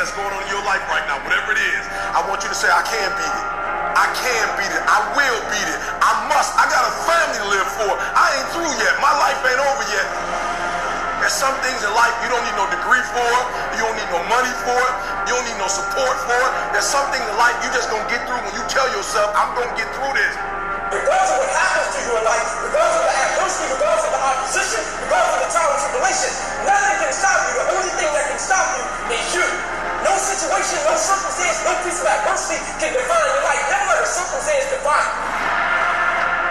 that's going on in your life right now, whatever it is, I want you to say, I can beat it. I can beat it. I will beat it. I must. I got a family to live for. I ain't through yet. My life ain't over yet. There's some things in life you don't need no degree for. You don't need no money for it. You don't need no support for it. There's some things in life you just gonna get through when you tell yourself, I'm gonna get through this. Can define your life. Never let a circumstance define.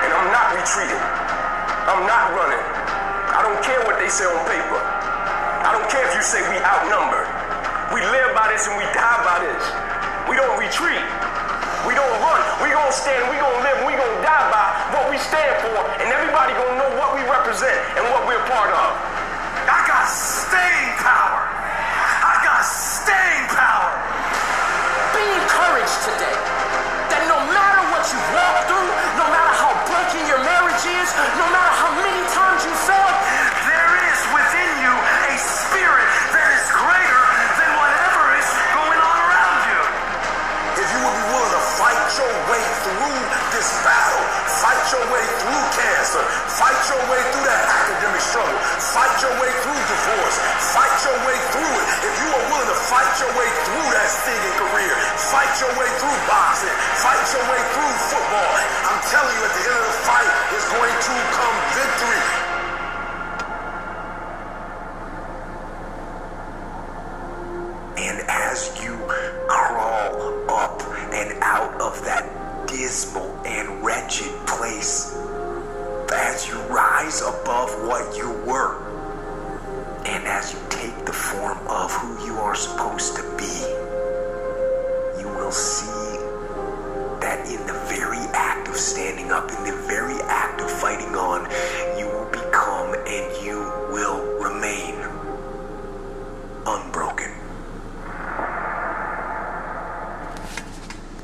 And I'm not retreating. I'm not running. I don't care what they say on paper. I don't care if you say we outnumbered. We live by this and we die by this. We don't retreat. We don't run. We gonna stand. We gonna live. We gonna die by what fight your way through this battle, fight your way through cancer, fight your way through that academic struggle, fight your way through divorce, fight your way through it. If you are willing to fight your way through that stinging career, fight your way through boxing, fight your way through football, I'm telling you, at the end of the fight is going to come victory. And as you dismal and wretched place, as you rise above what you were, and as you take the form of who you are supposed to be, you will see that in the very act of standing up, in the very